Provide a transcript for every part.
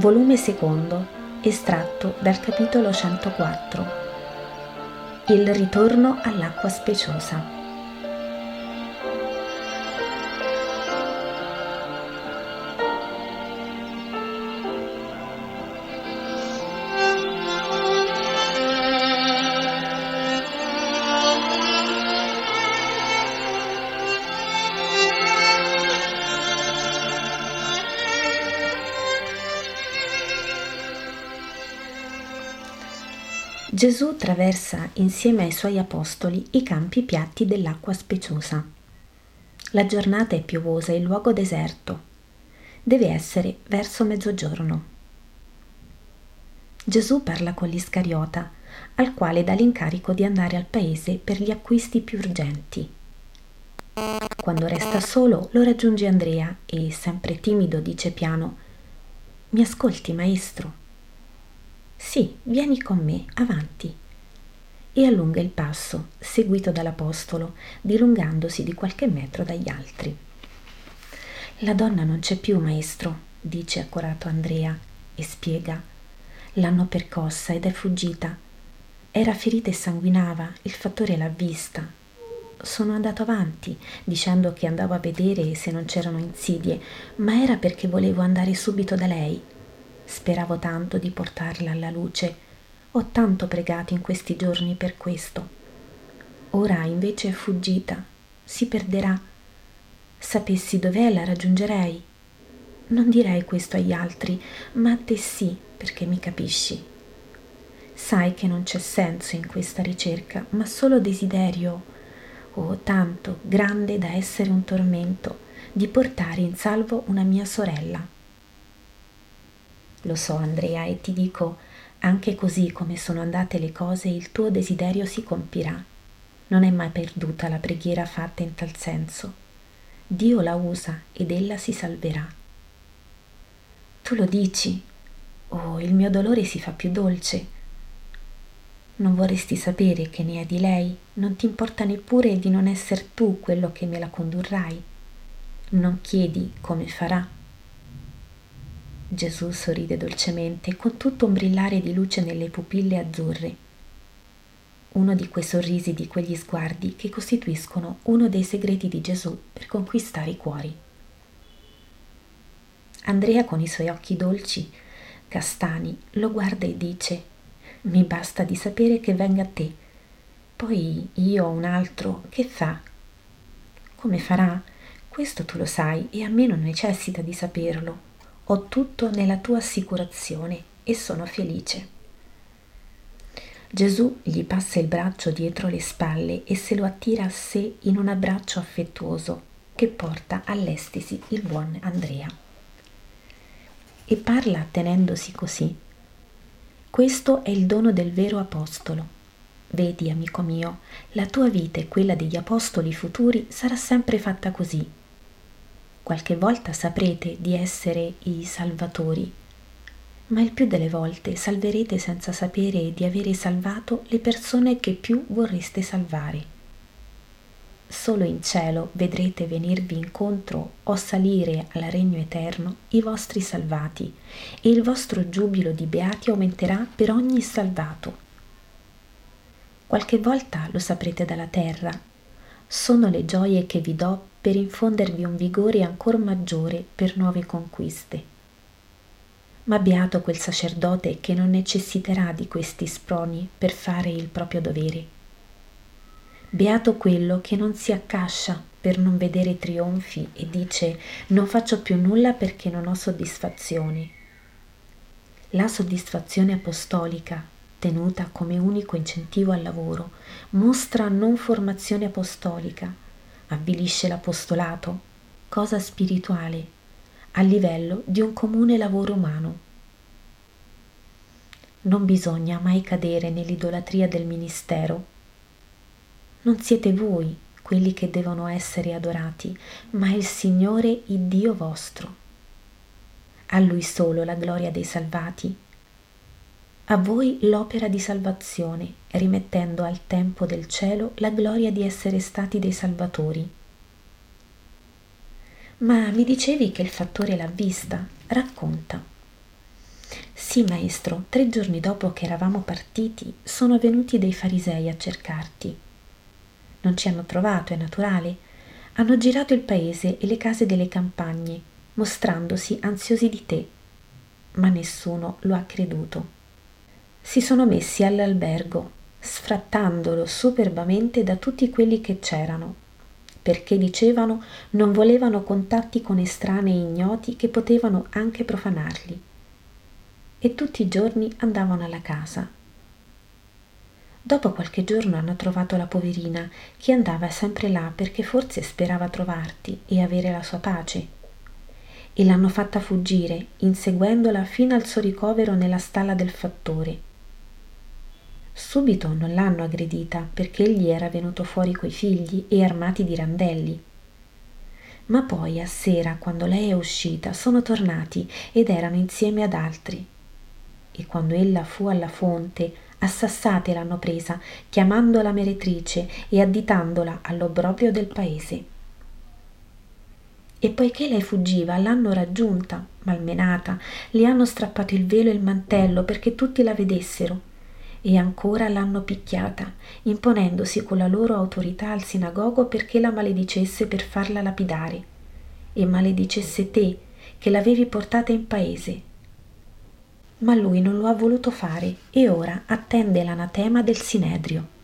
Volume secondo, estratto dal capitolo 104. Il ritorno all'acqua speciosa. Gesù attraversa insieme ai suoi apostoli i campi piatti dell'acqua speciosa. La giornata è piovosa e il luogo deserto. Deve essere verso mezzogiorno. Gesù parla con l'Iscariota, al quale dà l'incarico di andare al paese per gli acquisti più urgenti. Quando resta solo lo raggiunge Andrea e, sempre timido, dice piano Mi ascolti, maestro? Sì, vieni con me, avanti. E allunga il passo, seguito dall'Apostolo, dilungandosi di qualche metro dagli altri. La donna non c'è più, maestro, dice accorato Andrea e spiega. L'hanno percossa ed è fuggita. Era ferita e sanguinava, il fattore l'ha vista. Sono andato avanti, dicendo che andavo a vedere se non c'erano insidie, ma era perché volevo andare subito da lei Speravo tanto di portarla alla luce. Ho tanto pregato in questi giorni per questo. Ora invece è fuggita. Si perderà. Sapessi dov'è la raggiungerei. Non direi questo agli altri, ma a te sì, perché mi capisci. Sai che non c'è senso in questa ricerca, ma solo desiderio, oh tanto grande da essere un tormento, di portare in salvo una mia sorella. Lo so, Andrea, e ti dico, anche così come sono andate le cose, il tuo desiderio si compirà. Non è mai perduta la preghiera fatta in tal senso. Dio la usa ed ella si salverà. Tu lo dici? Oh, il mio dolore si fa più dolce. Non vorresti sapere che ne è di lei? Non ti importa neppure di non essere tu quello che me la condurrai? Non chiedi come farà? Gesù sorride dolcemente, con tutto un brillare di luce nelle pupille azzurre. Uno di quei sorrisi, di quegli sguardi che costituiscono uno dei segreti di Gesù per conquistare i cuori. Andrea con i suoi occhi dolci, castani, lo guarda e dice Mi basta di sapere che venga a te. Poi io o un altro, che fa? Come farà? Questo tu lo sai e a me non necessita di saperlo ho tutto nella tua assicurazione e sono felice. Gesù gli passa il braccio dietro le spalle e se lo attira a sé in un abbraccio affettuoso che porta all'estasi il buon Andrea. E parla tenendosi così. Questo è il dono del vero apostolo. Vedi, amico mio, la tua vita e quella degli apostoli futuri sarà sempre fatta così, Qualche volta saprete di essere i salvatori, ma il più delle volte salverete senza sapere di avere salvato le persone che più vorreste salvare. Solo in cielo vedrete venirvi incontro o salire al regno eterno i vostri salvati e il vostro giubilo di beati aumenterà per ogni salvato. Qualche volta lo saprete dalla terra. Sono le gioie che vi do per infondervi un vigore ancor maggiore per nuove conquiste. Ma beato quel sacerdote che non necessiterà di questi sproni per fare il proprio dovere. Beato quello che non si accascia per non vedere trionfi e dice non faccio più nulla perché non ho soddisfazioni. La soddisfazione apostolica, tenuta come unico incentivo al lavoro, mostra non formazione apostolica, avvilisce l'apostolato, cosa spirituale, a livello di un comune lavoro umano. Non bisogna mai cadere nell'idolatria del ministero. Non siete voi quelli che devono essere adorati, ma il Signore il Dio vostro. A Lui solo la gloria dei salvati. A voi l'opera di salvazione, rimettendo al tempo del cielo la gloria di essere stati dei salvatori. Ma mi dicevi che il fattore l'ha vista, racconta. Sì, maestro, tre giorni dopo che eravamo partiti, sono venuti dei farisei a cercarti. Non ci hanno trovato, è naturale. Hanno girato il paese e le case delle campagne, mostrandosi ansiosi di te, ma nessuno lo ha creduto. Si sono messi all'albergo, sfrattandolo superbamente da tutti quelli che c'erano, perché dicevano non volevano contatti con estranei ignoti che potevano anche profanarli. E tutti i giorni andavano alla casa. Dopo qualche giorno hanno trovato la poverina che andava sempre là perché forse sperava trovarti e avere la sua pace. E l'hanno fatta fuggire, inseguendola fino al suo ricovero nella stalla del fattore Subito non l'hanno aggredita perché egli era venuto fuori coi figli e armati di randelli. Ma poi a sera, quando lei è uscita, sono tornati ed erano insieme ad altri. E quando ella fu alla fonte, assassate l'hanno presa, chiamandola meretrice e additandola all'obbrobrio del paese. E poiché lei fuggiva, l'hanno raggiunta, malmenata, le hanno strappato il velo e il mantello perché tutti la vedessero e ancora l'hanno picchiata, imponendosi con la loro autorità al sinagogo perché la maledicesse per farla lapidare, e maledicesse te che l'avevi portata in paese. Ma lui non lo ha voluto fare e ora attende l'anatema del Sinedrio.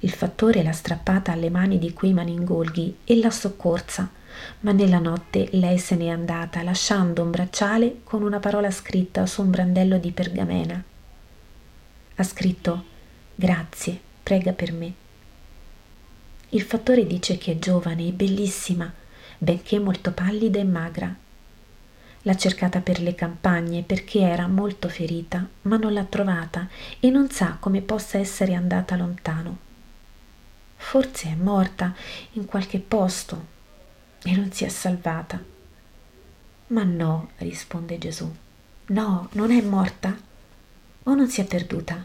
Il fattore l'ha strappata alle mani di quei maningolghi e l'ha soccorsa, ma nella notte lei se n'è andata lasciando un bracciale con una parola scritta su un brandello di pergamena ha scritto Grazie, prega per me. Il fattore dice che è giovane e bellissima, benché molto pallida e magra. L'ha cercata per le campagne perché era molto ferita, ma non l'ha trovata e non sa come possa essere andata lontano. Forse è morta in qualche posto e non si è salvata. Ma no, risponde Gesù. No, non è morta o non si è perduta?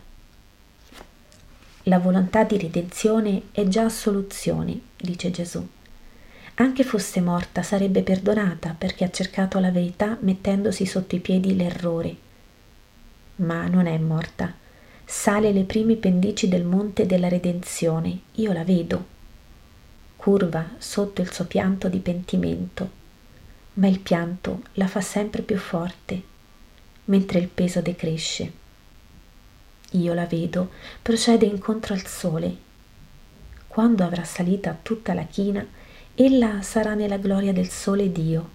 La volontà di redenzione è già soluzione, dice Gesù. Anche fosse morta sarebbe perdonata perché ha cercato la verità mettendosi sotto i piedi l'errore. Ma non è morta. Sale le prime pendici del monte della redenzione, io la vedo. Curva sotto il suo pianto di pentimento, ma il pianto la fa sempre più forte, mentre il peso decresce io la vedo, procede incontro al sole. Quando avrà salita tutta la china, ella sarà nella gloria del sole Dio.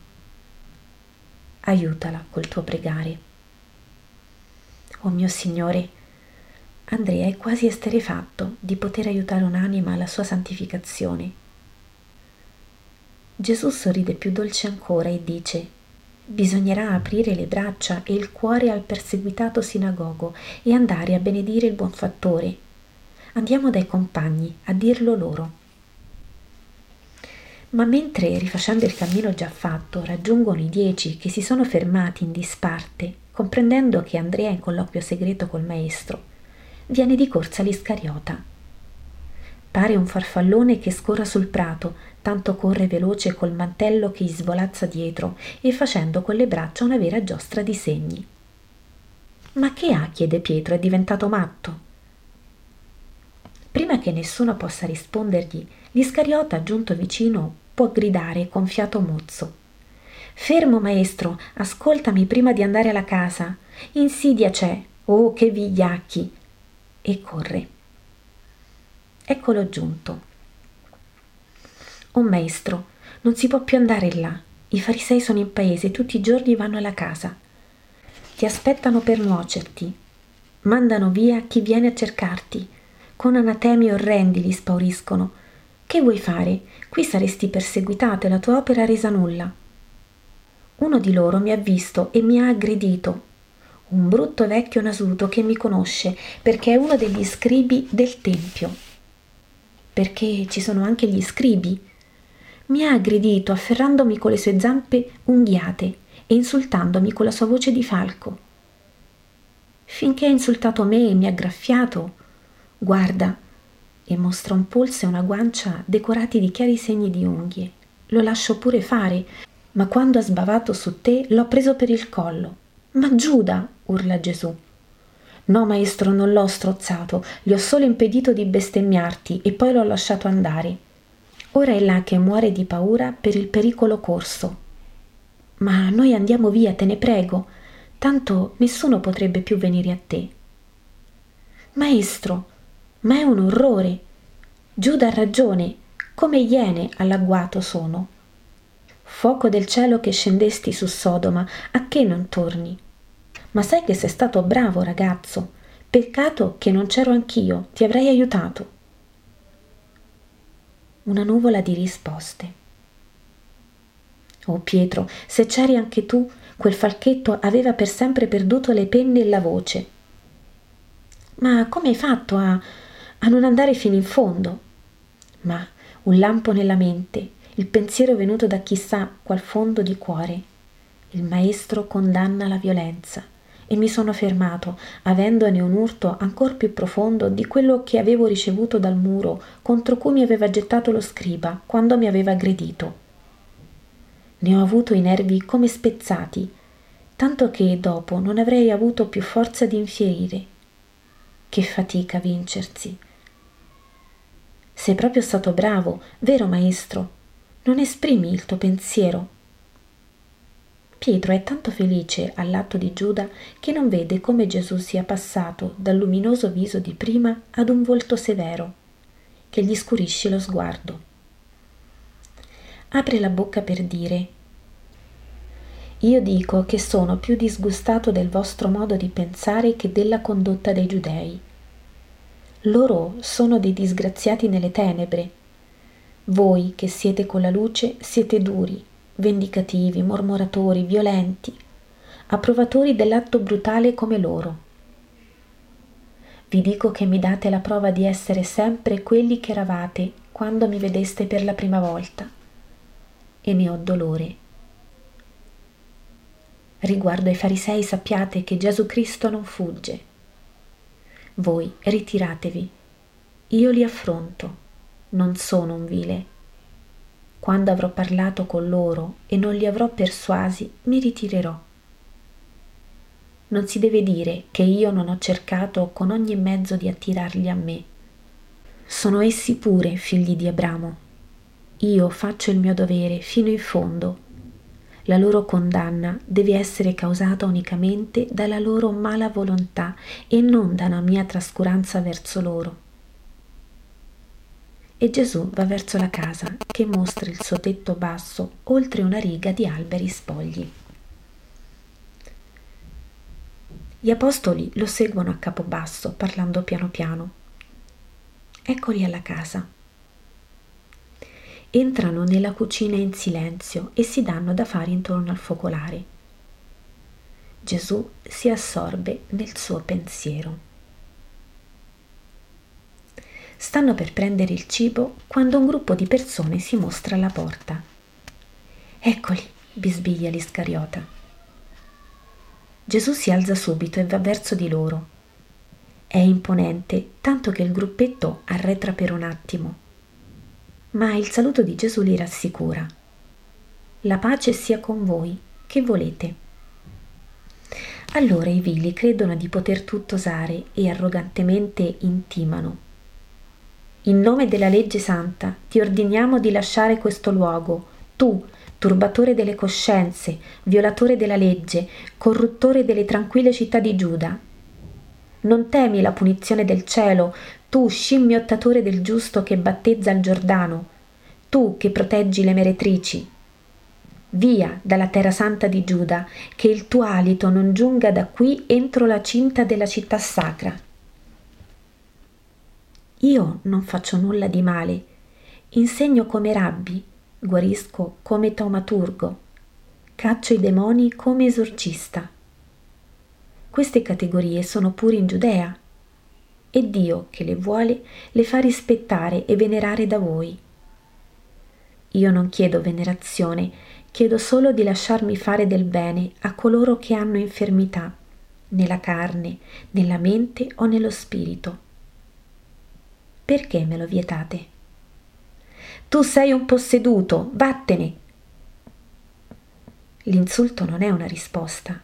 Aiutala col tuo pregare. Oh mio Signore, Andrea è quasi esterefatto di poter aiutare un'anima alla sua santificazione. Gesù sorride più dolce ancora e dice Bisognerà aprire le braccia e il cuore al perseguitato sinagogo e andare a benedire il buon fattore. Andiamo dai compagni a dirlo loro. Ma mentre, rifacendo il cammino già fatto, raggiungono i dieci che si sono fermati in disparte, comprendendo che Andrea è in colloquio segreto col maestro, viene di corsa l'Iscariota. Pare un farfallone che scorra sul prato, tanto corre veloce col mantello che gli svolazza dietro e facendo con le braccia una vera giostra di segni. Ma che ha? chiede Pietro, è diventato matto. Prima che nessuno possa rispondergli, l'Iscariota giunto vicino può gridare con fiato mozzo. Fermo, maestro, ascoltami prima di andare alla casa. Insidia c'è. Oh, che vigliacchi! E corre. Eccolo giunto. Oh maestro, non si può più andare là. I farisei sono in paese, tutti i giorni vanno alla casa. Ti aspettano per nuocerti. Mandano via chi viene a cercarti. Con anatemi orrendi li spauriscono. Che vuoi fare? Qui saresti perseguitato e la tua opera resa nulla. Uno di loro mi ha visto e mi ha aggredito. Un brutto vecchio nasuto che mi conosce perché è uno degli scribi del Tempio perché ci sono anche gli scribi. Mi ha aggredito afferrandomi con le sue zampe unghiate e insultandomi con la sua voce di falco. Finché ha insultato me e mi ha graffiato, guarda, e mostra un polso e una guancia decorati di chiari segni di unghie. Lo lascio pure fare, ma quando ha sbavato su te l'ho preso per il collo. Ma Giuda, urla Gesù. No, maestro, non l'ho strozzato, gli ho solo impedito di bestemmiarti e poi l'ho lasciato andare. Ora è là che muore di paura per il pericolo corso. Ma noi andiamo via, te ne prego, tanto nessuno potrebbe più venire a te. Maestro, ma è un orrore. Giuda ha ragione, come iene all'agguato sono. Fuoco del cielo che scendesti su Sodoma, a che non torni? Ma sai che sei stato bravo, ragazzo. Peccato che non c'ero anch'io, ti avrei aiutato. Una nuvola di risposte. Oh Pietro, se c'eri anche tu, quel falchetto aveva per sempre perduto le penne e la voce. Ma come hai fatto a, a non andare fino in fondo? Ma un lampo nella mente, il pensiero venuto da chissà qual fondo di cuore. Il maestro condanna la violenza e mi sono fermato, avendone un urto ancor più profondo di quello che avevo ricevuto dal muro contro cui mi aveva gettato lo scriba quando mi aveva aggredito. Ne ho avuto i nervi come spezzati, tanto che dopo non avrei avuto più forza di infierire. Che fatica vincersi. Sei proprio stato bravo, vero maestro? Non esprimi il tuo pensiero Pietro è tanto felice all'atto di Giuda che non vede come Gesù sia passato dal luminoso viso di prima ad un volto severo, che gli scurisce lo sguardo. Apre la bocca per dire Io dico che sono più disgustato del vostro modo di pensare che della condotta dei giudei. Loro sono dei disgraziati nelle tenebre. Voi che siete con la luce siete duri vendicativi, mormoratori, violenti, approvatori dell'atto brutale come loro. Vi dico che mi date la prova di essere sempre quelli che eravate quando mi vedeste per la prima volta e ne ho dolore. Riguardo ai farisei sappiate che Gesù Cristo non fugge. Voi ritiratevi, io li affronto, non sono un vile quando avrò parlato con loro e non li avrò persuasi, mi ritirerò. Non si deve dire che io non ho cercato con ogni mezzo di attirarli a me. Sono essi pure figli di Abramo. Io faccio il mio dovere fino in fondo. La loro condanna deve essere causata unicamente dalla loro mala volontà e non da una mia trascuranza verso loro e Gesù va verso la casa che mostra il suo tetto basso oltre una riga di alberi spogli. Gli apostoli lo seguono a capo basso, parlando piano piano. Eccoli alla casa. Entrano nella cucina in silenzio e si danno da fare intorno al focolare. Gesù si assorbe nel suo pensiero. Stanno per prendere il cibo quando un gruppo di persone si mostra alla porta. Eccoli, bisbiglia l'Iscariota. Gesù si alza subito e va verso di loro. È imponente, tanto che il gruppetto arretra per un attimo. Ma il saluto di Gesù li rassicura. La pace sia con voi, che volete. Allora i vili credono di poter tutto osare e arrogantemente intimano in nome della legge santa ti ordiniamo di lasciare questo luogo, tu, turbatore delle coscienze, violatore della legge, corruttore delle tranquille città di Giuda. Non temi la punizione del cielo, tu scimmiottatore del giusto che battezza il Giordano, tu che proteggi le meretrici. Via dalla terra santa di Giuda, che il tuo alito non giunga da qui entro la cinta della città sacra. Io non faccio nulla di male, insegno come rabbi, guarisco come taumaturgo, caccio i demoni come esorcista. Queste categorie sono pure in Giudea e Dio, che le vuole, le fa rispettare e venerare da voi. Io non chiedo venerazione, chiedo solo di lasciarmi fare del bene a coloro che hanno infermità, nella carne, nella mente o nello spirito perché me lo vietate? Tu sei un posseduto, vattene! L'insulto non è una risposta.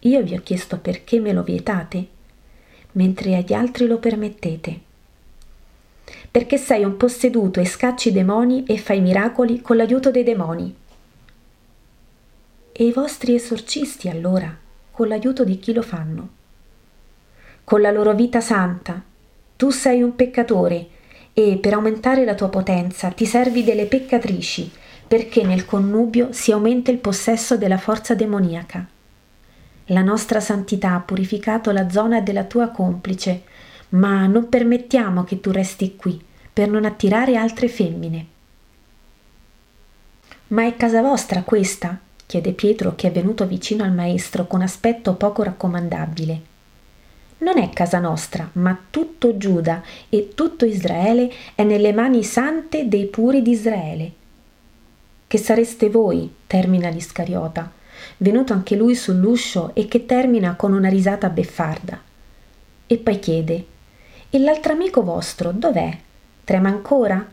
io vi ho chiesto perché me lo vietate, mentre agli altri lo permettete. Perché sei un posseduto e scacci i demoni e fai miracoli con l'aiuto dei demoni. E i vostri esorcisti allora, con l'aiuto di chi lo fanno? Con la loro vita santa. Tu sei un peccatore e per aumentare la tua potenza ti servi delle peccatrici, perché nel connubio si aumenta il possesso della forza demoniaca. La nostra santità ha purificato la zona della tua complice, ma non permettiamo che tu resti qui per non attirare altre femmine. Ma è casa vostra questa? chiede Pietro che è venuto vicino al maestro con aspetto poco raccomandabile non è casa nostra, ma tutto Giuda e tutto Israele è nelle mani sante dei puri di Israele. Che sareste voi, termina l'Iscariota, venuto anche lui sull'uscio e che termina con una risata beffarda. E poi chiede: E l'altro amico vostro dov'è? Trema ancora?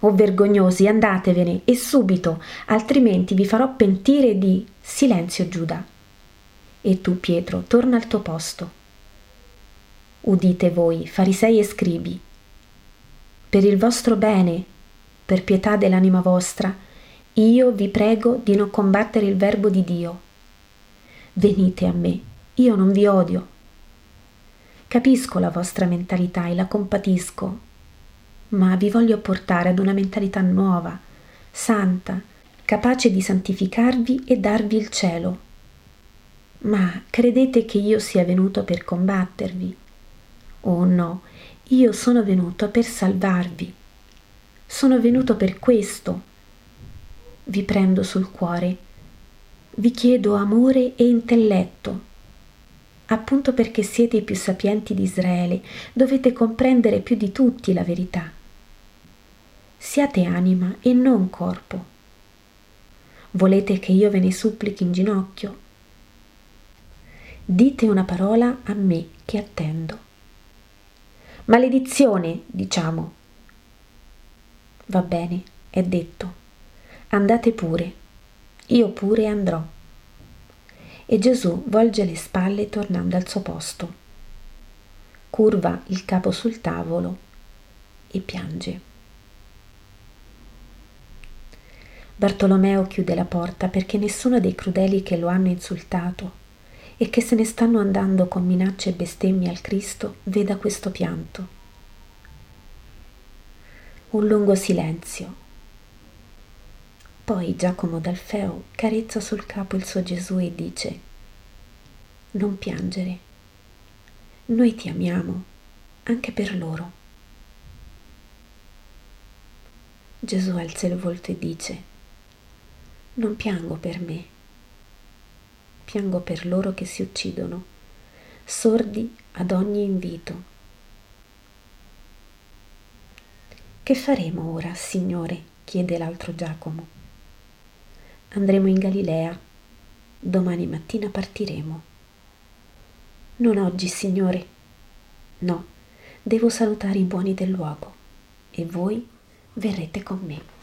O vergognosi, andatevene e subito, altrimenti vi farò pentire di silenzio Giuda. E tu, Pietro, torna al tuo posto udite voi, farisei e scribi. Per il vostro bene, per pietà dell'anima vostra, io vi prego di non combattere il verbo di Dio. Venite a me, io non vi odio. Capisco la vostra mentalità e la compatisco, ma vi voglio portare ad una mentalità nuova, santa, capace di santificarvi e darvi il cielo. Ma credete che io sia venuto per combattervi? Oh no, io sono venuto per salvarvi. Sono venuto per questo. Vi prendo sul cuore. Vi chiedo amore e intelletto. Appunto perché siete i più sapienti di Israele, dovete comprendere più di tutti la verità. Siate anima e non corpo. Volete che io ve ne supplichi in ginocchio? Dite una parola a me che attendo. Maledizione, diciamo. Va bene, è detto. Andate pure, io pure andrò. E Gesù volge le spalle tornando al suo posto. Curva il capo sul tavolo e piange. Bartolomeo chiude la porta perché nessuno dei crudeli che lo hanno insultato e che se ne stanno andando con minacce e bestemmie al Cristo veda questo pianto. Un lungo silenzio. Poi Giacomo d'Alfeo carezza sul capo il suo Gesù e dice, non piangere, noi ti amiamo anche per loro. Gesù alza il volto e dice, non piango per me piango per loro che si uccidono, sordi ad ogni invito. Che faremo ora, Signore? chiede l'altro Giacomo. Andremo in Galilea, domani mattina partiremo. Non oggi, Signore. No, devo salutare i buoni del luogo e voi verrete con me.